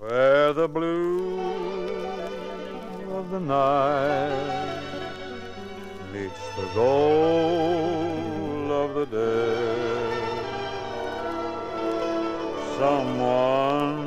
Where the blue of the night meets the gold of the day. Someone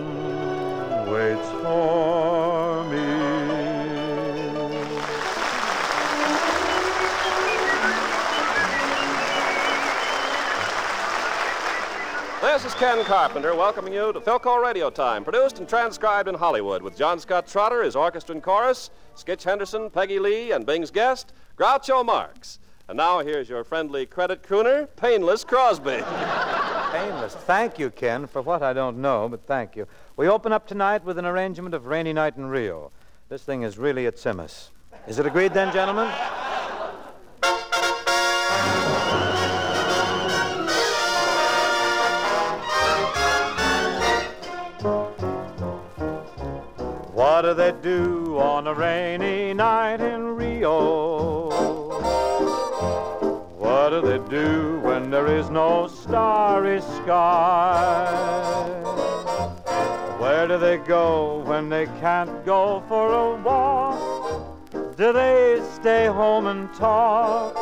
This is Ken Carpenter welcoming you to Philco Radio Time, produced and transcribed in Hollywood with John Scott Trotter, his orchestra and chorus, Skitch Henderson, Peggy Lee, and Bing's guest, Groucho Marx. And now here's your friendly credit crooner, Painless Crosby. Painless. Thank you, Ken, for what I don't know, but thank you. We open up tonight with an arrangement of Rainy Night in Rio. This thing is really at Simus. Is it agreed then, gentlemen? What do they do on a rainy night in Rio? What do they do when there is no starry sky? Where do they go when they can't go for a walk? Do they stay home and talk?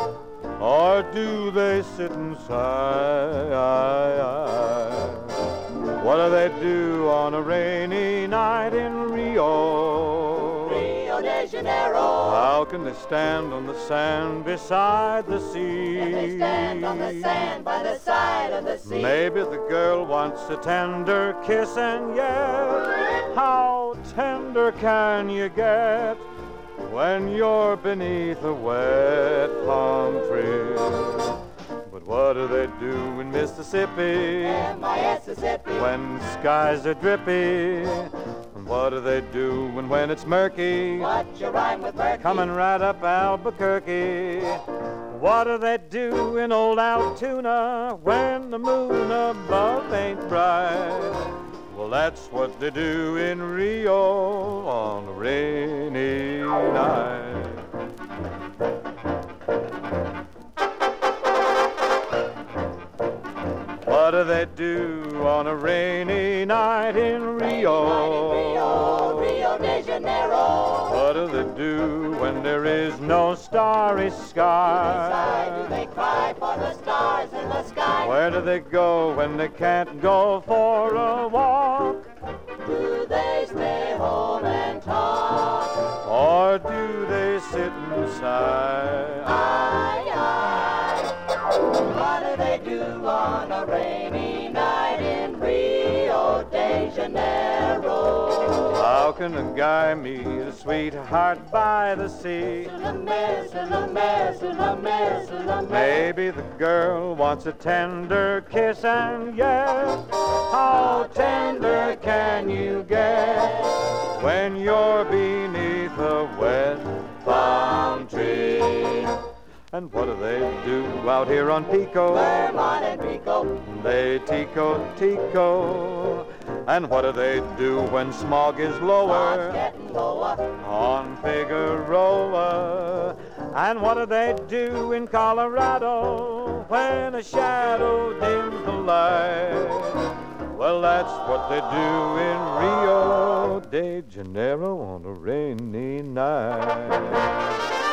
Or do they sit and sigh? What do they do on a rainy night in Rio? Rio de Janeiro. How can they stand on the sand beside the sea? Can they stand on the sand by the side of the sea? Maybe the girl wants a tender kiss, and yet, how tender can you get when you're beneath a wet palm in Mississippi Mississippi. when skies are drippy? What do they do when, when it's murky? What you rhyme with murky? Coming right up Albuquerque. What do they do in old Altoona when the moon above ain't bright? Well, that's what they do in Rio on a rainy night. Do they do on a rainy night in Rio? Rio, Rio de Janeiro. What do they do when there is no starry sky? Why do they cry for the stars in the sky? Where do they go when they can't go for a walk? do they stay home and talk? Janeiro? How can a guy meet a sweetheart by the sea? Maybe the girl wants a tender kiss, and yes, how tender can you get when you're beneath a wet palm tree? And what do they do out here on Pico? Vermont and Rico. They tico tico. And what do they do when smog is lower? lower. on Figueroa. And what do they do in Colorado when a shadow dims the light? Well, that's what they do in Rio de Janeiro on a rainy night.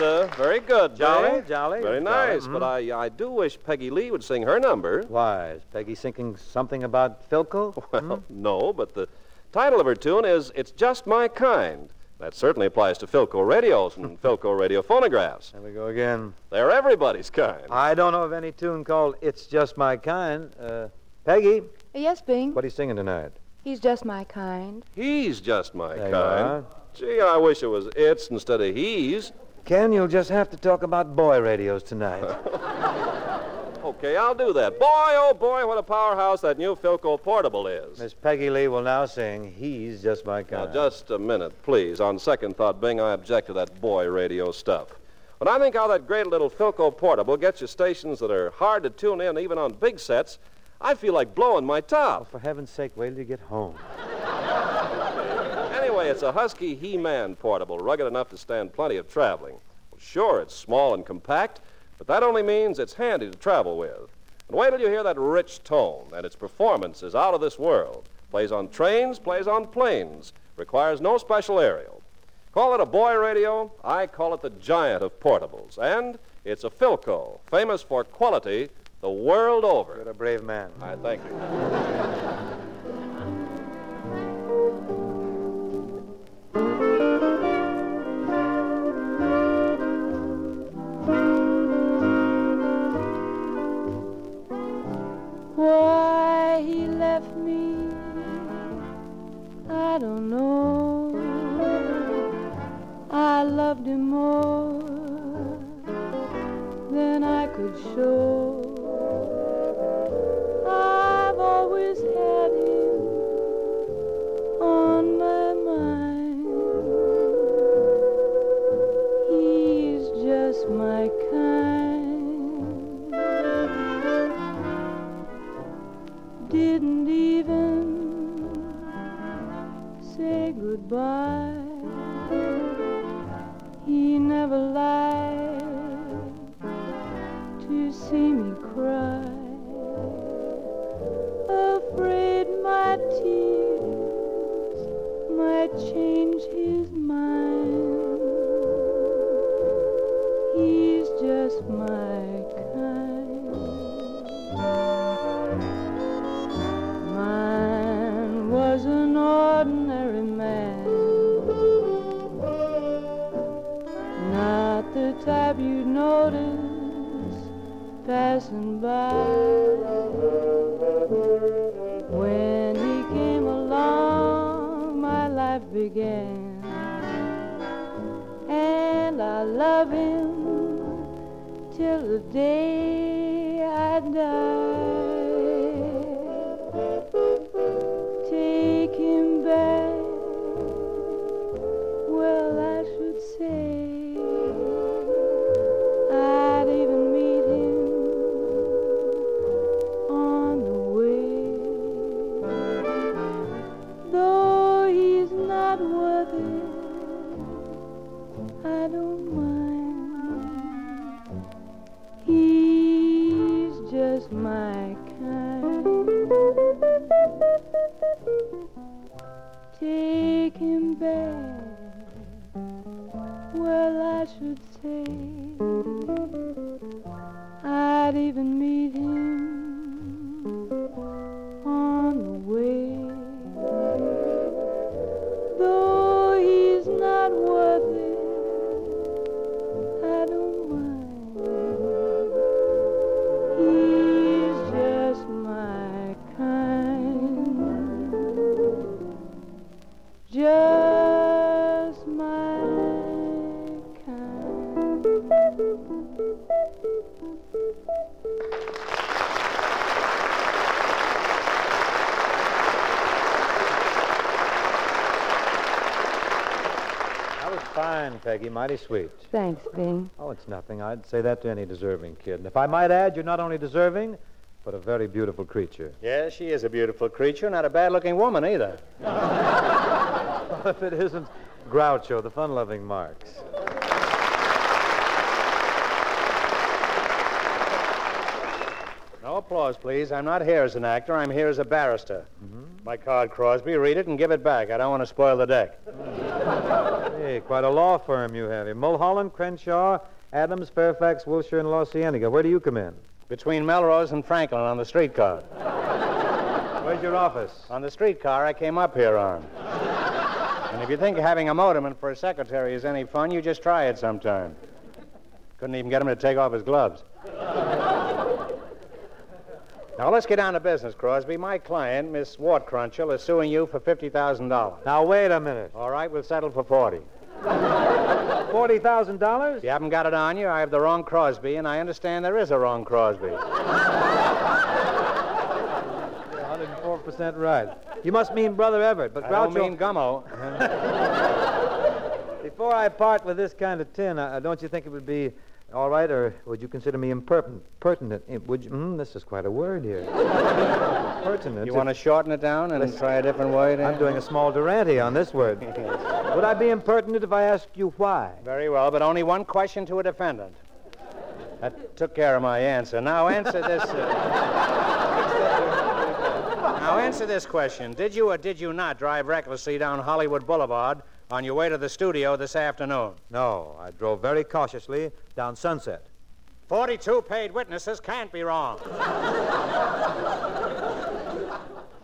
Uh, very good, Jolly, Bing. jolly, Very jolly, nice, mhm. but I, I do wish Peggy Lee would sing her number. Why, is Peggy thinking something about Philco? Well, no, but the title of her tune is It's Just My Kind. That certainly applies to Philco radios and Philco radio phonographs. There we go again. They're everybody's kind. I don't know of any tune called It's Just My Kind. Uh, Peggy, Yes, Bing. what are you singing tonight? He's just my kind. He's just my There you kind. are. Gee, I wish it was it's instead of he's. Ken, you'll just have to talk about boy radios tonight. Okay, I'll do that. Boy, oh boy, what a powerhouse that new Philco portable is. Miss Peggy Lee will now sing He's Just My Kind. Now, just a minute, please. On second thought, Bing, I object to that boy radio stuff. When I think how that great little Philco portable gets you stations that are hard to tune in, even on big sets, I feel like blowing my top. For heaven's sake, wait till you get home. it's a Husky He Man portable, rugged enough to stand plenty of traveling. Well, sure, it's small and compact, but that only means it's handy to travel with. And wait till you hear that rich tone, and its performance is out of this world. Plays on trains, plays on planes, requires no special aerial. Call it a boy radio, I call it the giant of portables. And it's a Philco, famous for quality the world over. You're a brave man. I thank you. change his mind. He's just my kind. Mine was an ordinary man, not the type you'd notice passing by. Began, and I love him till the day Peggy. Mighty sweet. Thanks, Bing. Oh, it's nothing. I'd say that to any deserving kid. And if I might add, you're not only deserving, but a very beautiful creature. Yes, she is a beautiful creature, not a bad looking woman either. if it isn't Groucho, the fun loving Marx. No applause, please. I'm not here as an actor. I'm here as a barrister. Mm-hmm. My card, Crosby. Read it and give it back. I don't want to spoil the deck. Hey, quite a law firm you have here. Mulholland, Crenshaw, Adams, Fairfax, Wilshire, and La Cienega. Where do you come in? Between Melrose and Franklin on the streetcar. Where's your office? On the streetcar I came up here on. And if you think having a motorman for a secretary is any fun, you just try it sometime. Couldn't even get him to take off his gloves. now let's get down to business, Crosby. My client, Miss Wart Crunchell, is suing you for fifty thousand dollars. Now, wait a minute. All right, we'll settle for forty. $40,000? You haven't got it on you, I have the wrong Crosby, and I understand there is a wrong Crosby. 104% right. You must mean Brother Everett, but I don't mean Gummo. Before I part with this kind of tin, uh, don't you think it would be All right, or would you consider me impertinent? Pertinent? eh, Would you? Mm, this is quite a word here. Pertinent. You want to shorten it down and try a different word? I'm doing a small Durante on this word. Would I be impertinent if I asked you why? Very well, but only one question to a defendant. That took care of my answer. Now answer this. uh, now answer this question: Did you or did you not drive recklessly down Hollywood Boulevard on your way to the studio this afternoon? No, I drove very cautiously down Sunset. Forty-two paid witnesses can't be wrong.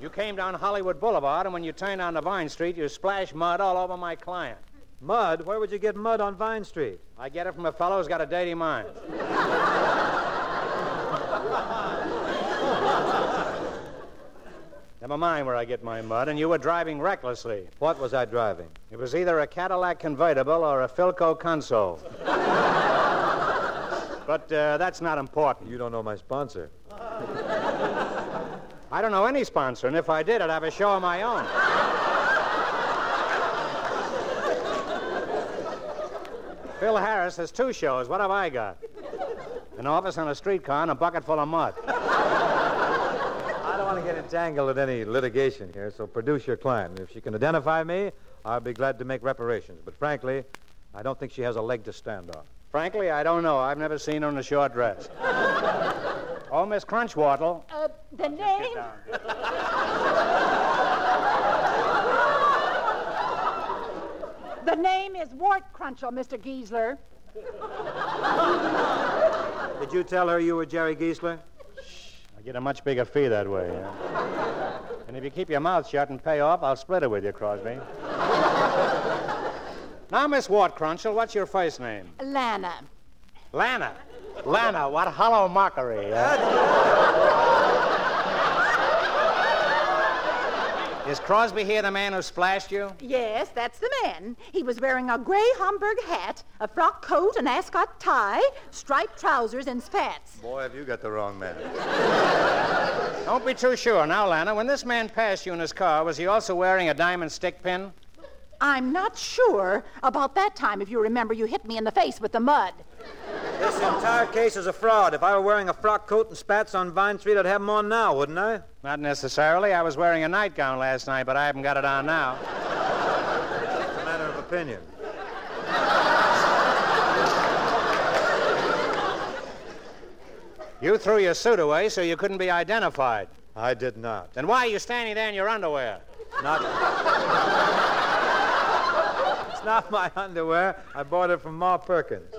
you came down Hollywood Boulevard, and when you turned onto Vine Street, you splashed mud all over my client. Mud? Where would you get mud on Vine Street? I get it from a fellow who's got a dirty mind. Never mind where I get my mud, and you were driving recklessly. What was I driving? It was either a Cadillac convertible or a Philco console. but uh, that's not important. You don't know my sponsor. I don't know any sponsor, and if I did, I'd have a show of my own. Phil Harris has two shows. What have I got? An office on a streetcar and a bucket full of mud. I don't want to get entangled in any litigation here, so produce your client. If she can identify me, I'll be glad to make reparations. But frankly, I don't think she has a leg to stand on. Frankly, I don't know. I've never seen her in a short dress. oh, Miss Crunchwattle. Uh, the name? the name is Wart Crunchell, Mr. Giesler. Did you tell her you were Jerry Giesler? I get a much bigger fee that way. yeah. and if you keep your mouth shut and pay off, I'll split it with you, Crosby. now, Miss Wart Crunchell, what's your first name? Lana. Lana. Lana, what hollow mockery. uh. Is Crosby here the man who splashed you? Yes, that's the man. He was wearing a gray Homburg hat, a frock coat, an ascot tie, striped trousers, and spats. Boy, have you got the wrong man. Don't be too sure. Now, Lana, when this man passed you in his car, was he also wearing a diamond stick pin? I'm not sure about that time, if you remember you hit me in the face with the mud. This entire case is a fraud. If I were wearing a frock coat and spats on Vine Street, I'd have them on now, wouldn't I? Not necessarily. I was wearing a nightgown last night, but I haven't got it on now. It's a matter of opinion. You threw your suit away so you couldn't be identified. I did not. Then why are you standing there in your underwear? Not. it's not my underwear. I bought it from Ma Perkins.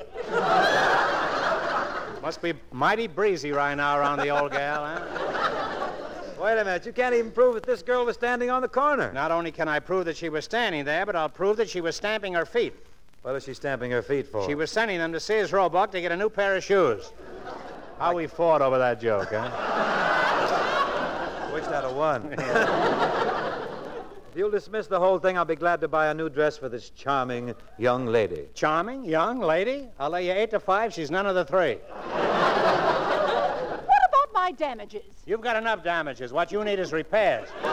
Must be mighty breezy right now around the old gal, huh? Wait a minute. You can't even prove that this girl was standing on the corner. Not only can I prove that she was standing there, but I'll prove that she was stamping her feet. What is she stamping her feet for? She was sending them to Sears Roebuck to get a new pair of shoes. How we fought over that joke, huh? Wish I'd have won. If you'll dismiss the whole thing, I'll be glad to buy a new dress for this charming young lady. Charming, young lady. I'll lay you eight to five. She's none of the three. What about my damages? You've got enough damages. What you need is repairs.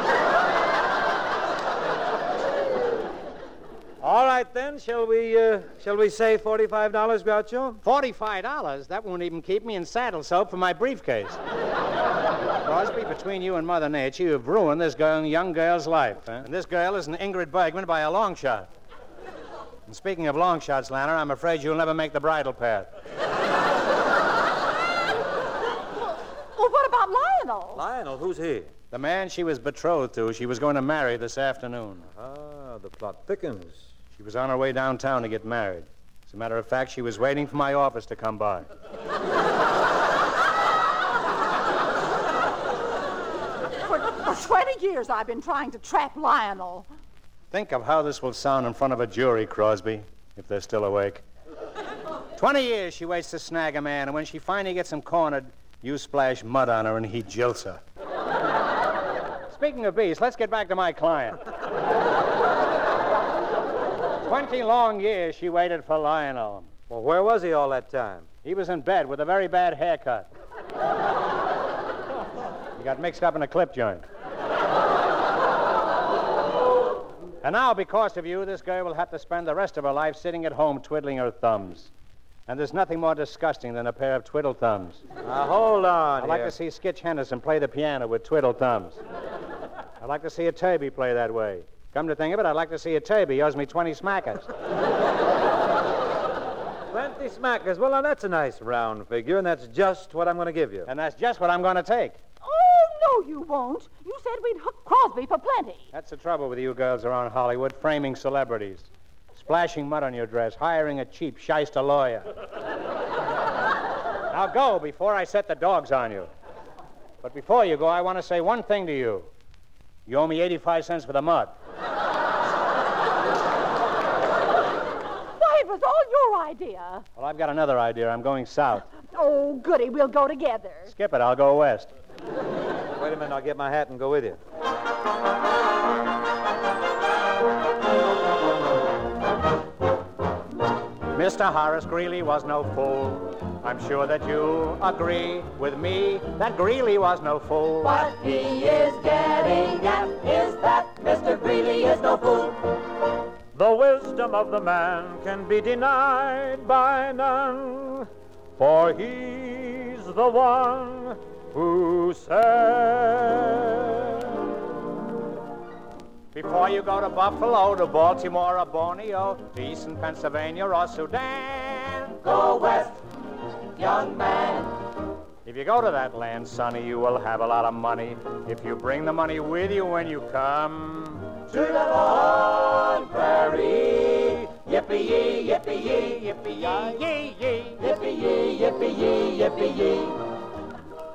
All right then. Shall we? Uh, shall we say forty-five dollars, Groucho? Forty-five dollars? That won't even keep me in saddle soap for my briefcase. Crosby, between you and Mother Nature, you've ruined this girl, young girl's life. Huh? And this girl is an Ingrid Bergman by a long shot. And speaking of long shots, Lanner, I'm afraid you'll never make the bridle path. Well, what about Lionel? Lionel, who's he? The man she was betrothed to, she was going to marry this afternoon. Ah, the plot thickens. She was on her way downtown to get married. As a matter of fact, she was waiting for my office to come by. For, for 20 years, I've been trying to trap Lionel. Think of how this will sound in front of a jury, Crosby, if they're still awake. Twenty years she waits to snag a man, and when she finally gets him cornered, you splash mud on her and he jilts her. Speaking of beasts, let's get back to my client. Twenty long years she waited for Lionel. Well, where was he all that time? He was in bed with a very bad haircut. he got mixed up in a clip joint. And now, because of you, this girl will have to spend the rest of her life sitting at home twiddling her thumbs. And there's nothing more disgusting than a pair of twiddle thumbs. Now, hold on I'd like to see Skitch Henderson play the piano with twiddle thumbs. I'd like to see Iturbi play that way. Come to think of it, I'd like to see Iturbi. He owes me 20 smackers. 20 smackers. Well, now, that's a nice round figure, and that's just what I'm going to give you. And that's just what I'm going to take. No, you won't. You said we'd hook Crosby for plenty. That's the trouble with you girls around Hollywood, framing celebrities. Splashing mud on your dress, hiring a cheap shyster lawyer. now go before I set the dogs on you. But before you go, I want to say one thing to you. You owe me 85 cents for the mud. Why, it was all your idea. Well, I've got another idea. I'm going south. Oh, goody, we'll go together. Skip it, I'll go west. Wait a minute, I'll get my hat and go with you. Mr. Horace Greeley was no fool. I'm sure that you agree with me that Greeley was no fool. What he is getting at is that Mr. Greeley is no fool. The wisdom of the man can be denied by none, for he's the one who said. Before you go to Buffalo, to Baltimore, or Borneo, to Eastern Pennsylvania, or Sudan, Go west, young man. if you go to that land, sonny, you will have a lot of money. If you bring the money with you when you come. To the long prairie. Yippee-yee, yippee-yee, Yippee-yee, yee, yee. yippee-yee, yippee-yee, yippee-yee.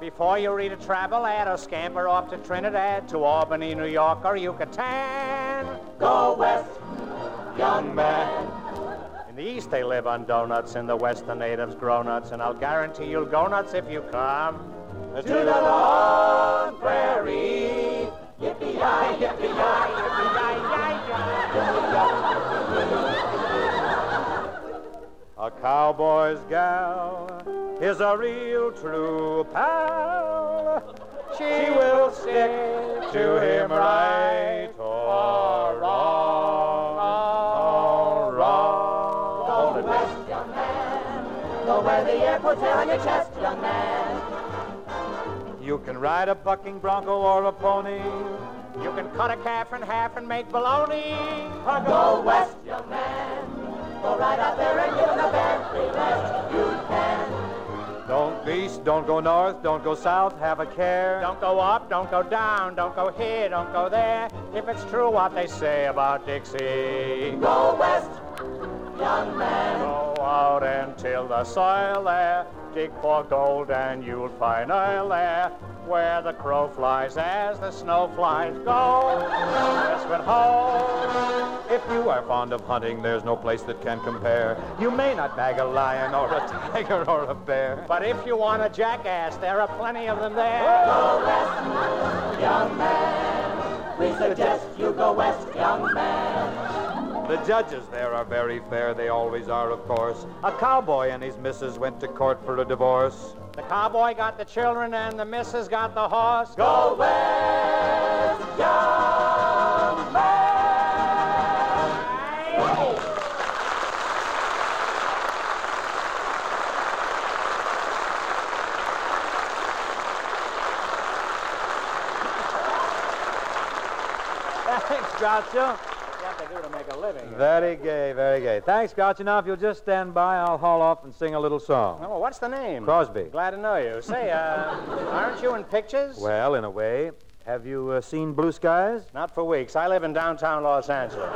Before you read a travel ad or scamper off to Trinidad, to Albany, New York, or Yucatan. Go west, young man. In the East, they live on donuts. In the West, the natives grow nuts. And I'll guarantee you'll go nuts if you come. To the long prairie. Yippee-yi, yippee-yi, A cowboy's gal is a real true pal. She will stick to him right or wrong. Or wrong. Go west, young man. Go where the air puts on your chest, young man. You can ride a bucking bronco or a pony. You can cut a calf in half and make bologna. Go west, young man. Go right out there and give him the best you can. Don't east, don't go north, don't go south, have a care. Don't go up, don't go down, don't go here, don't go there. If it's true what they say about Dixie, Go west, young man. go out and till the soil there. Dig for gold and you'll find oil there. Where the crow flies as the snow flies go. Westward ho. If you are fond of hunting, there's no place that can compare. You may not bag a lion or a tiger or a bear. But if you want a jackass, there are plenty of them there. Oh, go west, young man. We suggest you go west, young man. The judges there are very fair, they always are, of course. A cowboy and his missus went to court for a divorce. The cowboy got the children and the missus got the horse. Go west, young man. Thanks, Groucho. Do to make a living. Very gay, very gay. Thanks, Groucho. Now, if you'll just stand by, I'll haul off and sing a little song. Oh, what's the name? Crosby. Glad to know you. Say, uh, aren't you in pictures? Well, in a way. Have you uh, seen Blue Skies? Not for weeks. I live in downtown Los Angeles.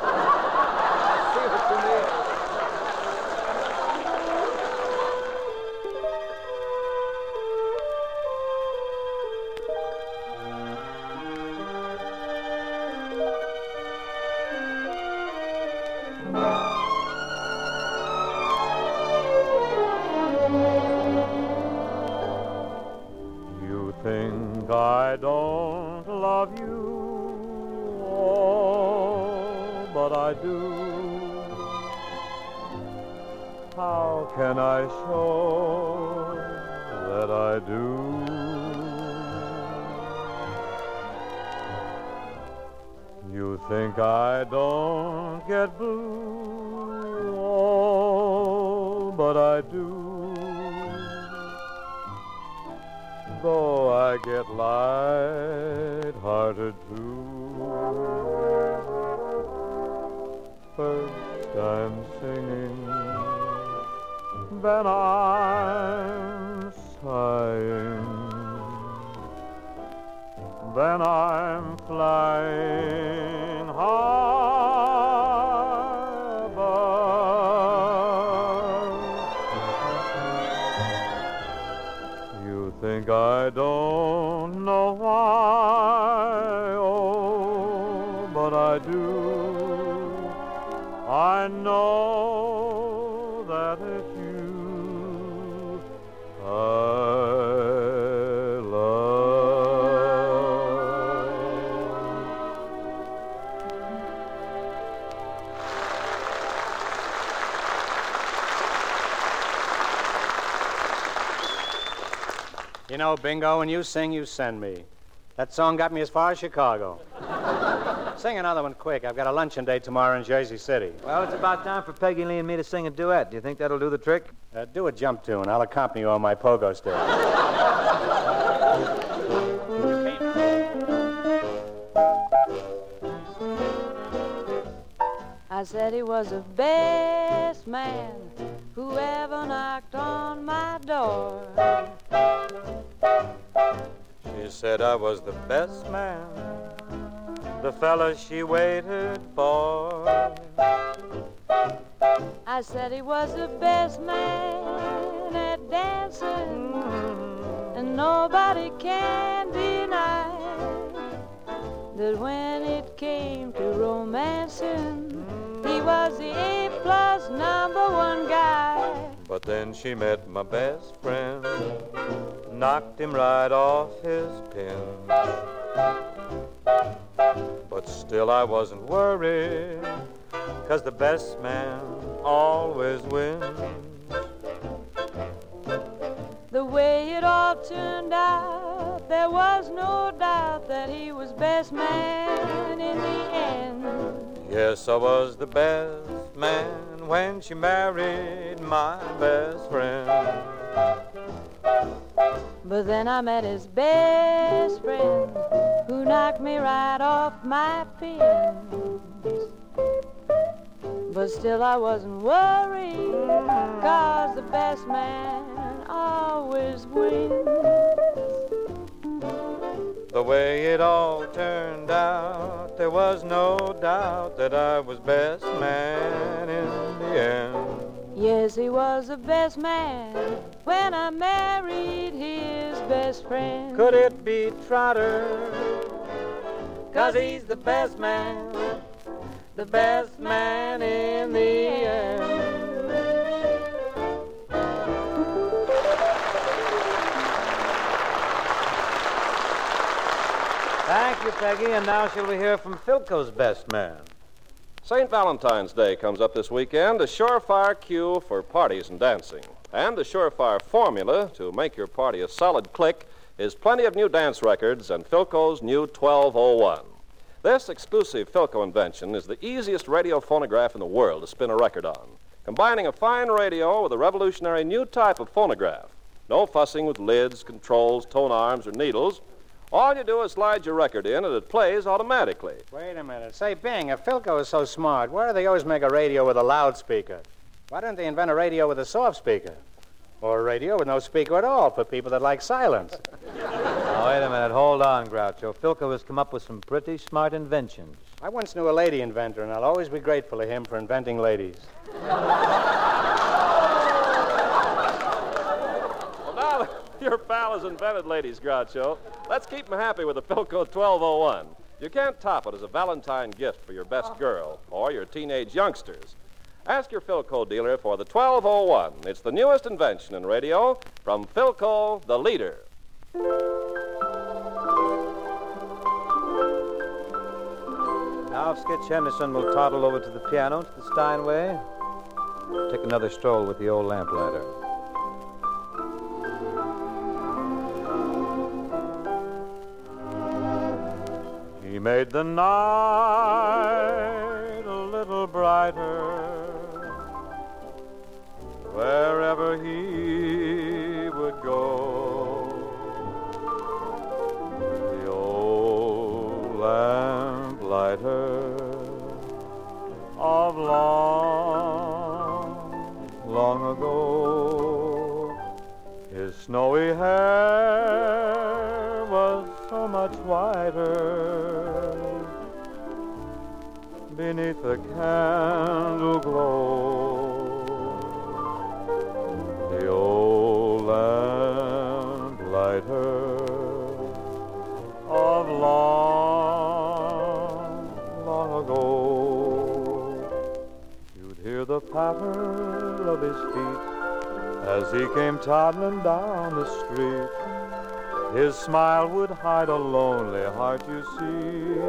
How can I show that I do? You think I don't get blue, oh, but I do. Though I get light-hearted too. First I'm singing, then I'm sighing, then I'm flying high above. You think I don't know why? Oh, but I do. I know that it's You know, Bingo, when you sing, you send me. That song got me as far as Chicago. sing another one quick. I've got a luncheon date tomorrow in Jersey City. Well, it's about time for Peggy Lee and me to sing a duet. Do you think that'll do the trick? Uh, do a jump tune. I'll accompany you on my pogo stick. I said he was the best man who ever knocked on my door. She said I was the best man, the fella she waited for. I said he was the best man at dancing, and nobody can deny that when it came to romancing, he was the A plus number one guy. But then she met my best friend, knocked him right off his pin. But still I wasn't worried, cause the best man always wins. The way it all turned out, there was no doubt that he was best man in the end. Yes, I was the best man when she married my best friend. But then I met his best friend who knocked me right off my pins. But still I wasn't worried, cause the best man always wins. The way it all turned out, there was no doubt that I was best man in the end. Yes, he was the best man when I married his best friend. Could it be Trotter? Cause he's the best man, the best man in the end. Thank you, Peggy. And now shall we hear from Philco's best man? St. Valentine's Day comes up this weekend, a surefire cue for parties and dancing. And the surefire formula to make your party a solid click is plenty of new dance records and Philco's new 1201. This exclusive Philco invention is the easiest radio phonograph in the world to spin a record on, combining a fine radio with a revolutionary new type of phonograph. No fussing with lids, controls, tone arms, or needles. All you do is slide your record in and it plays automatically. Wait a minute. Say, Bing, if Philco is so smart, why do they always make a radio with a loudspeaker? Why don't they invent a radio with a soft speaker? Or a radio with no speaker at all for people that like silence? Now, wait a minute. Hold on, Groucho. Philco has come up with some pretty smart inventions. I once knew a lady inventor, and I'll always be grateful to him for inventing ladies. Well, now that your pal has invented ladies, Groucho, let's keep him happy with a Philco 1201. You can't top it as a Valentine gift for your best oh. girl or your teenage youngsters. Ask your Philco dealer for the 1201. It's the newest invention in radio from Philco, the leader. Now, if Skitch Henderson will toddle over to the piano to the Steinway, take another stroll with the old lamplighter. He made the night a little brighter. Wherever he would go. The old lamplighter of long, long ago. His snowy hair so much wider beneath the candle glow. The old lamplighter of long, long ago. You'd hear the patter of his feet as he came toddling down the street. His smile would hide a lonely heart, you see.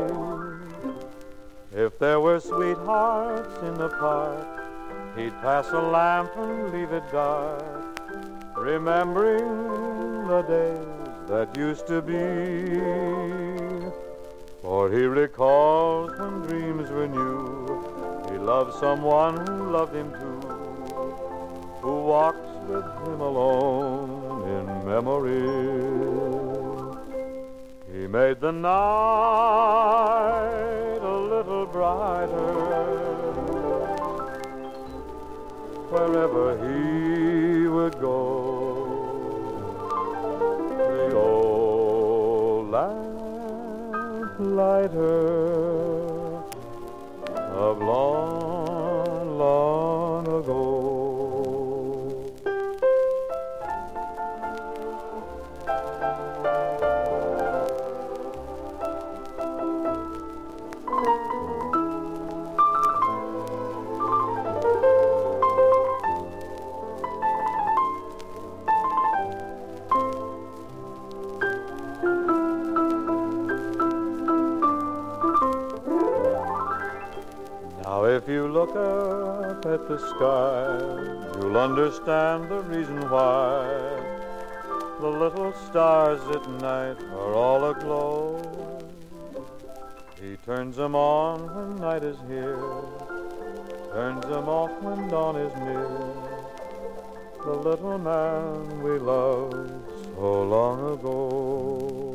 If there were sweethearts in the park, he'd pass a lamp and leave it dark, remembering the days that used to be. For he recalls when dreams were new, he loved someone who loved him too, who walks with him alone in memory. He made the night a little brighter wherever he would go. The old lamplighter of long, you look up at the sky, you'll understand the reason why the little stars at night are all aglow. He turns them on when night is here, turns them off when dawn is near. The little man we loved so long ago.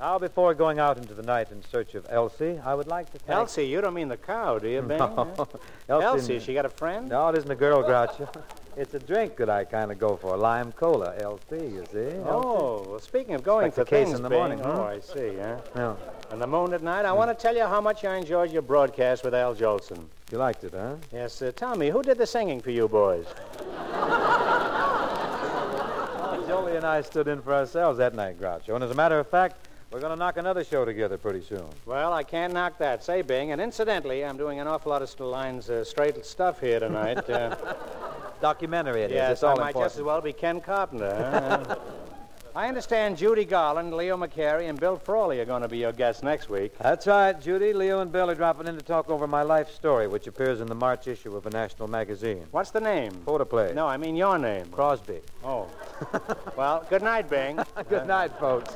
Now, before going out into the night in search of Elsie, I would like to thank... Elsie, you don't mean the cow, do you, Ben? No. Elsie, she got a friend? No, it isn't a girl, Groucho. It's a drink that I kind of go for. Lime cola, LC, you see. Oh, well, speaking of going Like for the case things, in the morning, huh? Oh, I see, yeah. Yeah. And the moon at night, I want to tell you how much I enjoyed your broadcast with Al Jolson. You liked it, huh? Yes, uh, tell me, who did the singing for you boys? Jolie and I stood in for ourselves that night, Groucho. And as a matter of fact, we're going to knock another show together pretty soon. Well, I can't knock that. Say, Bing, and incidentally, I'm doing an awful lot of lines uh, straight stuff here tonight. Uh, Documentary it is. yes, It's all I might important. just as well be Ken Carpenter. huh? I understand Judy Garland, Leo McCarey, and Bill Frawley are going to be your guests next week. That's right, Judy. Leo and Bill are dropping in to talk over my life story, which appears in the March issue of a national magazine. What's the name? Photoplay. No, I mean your name. Crosby. Oh. well, good night, Bing. Good night, folks.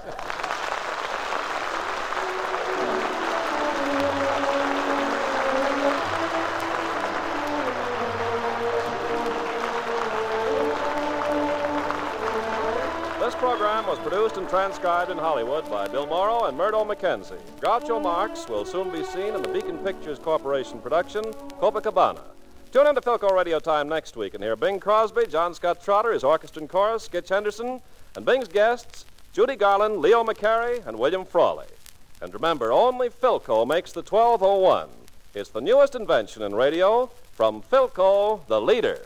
Was produced and transcribed in Hollywood by Bill Morrow and Murdo McKenzie. Groucho Marx will soon be seen in the Beacon Pictures Corporation production, Copacabana. Tune in to Philco Radio Time next week and hear Bing Crosby, John Scott Trotter, his orchestra and chorus, Skitch Henderson, and Bing's guests, Judy Garland, Leo McCarey, and William Frawley. And remember, only Philco makes the 1201. It's the newest invention in radio from Philco, the leader.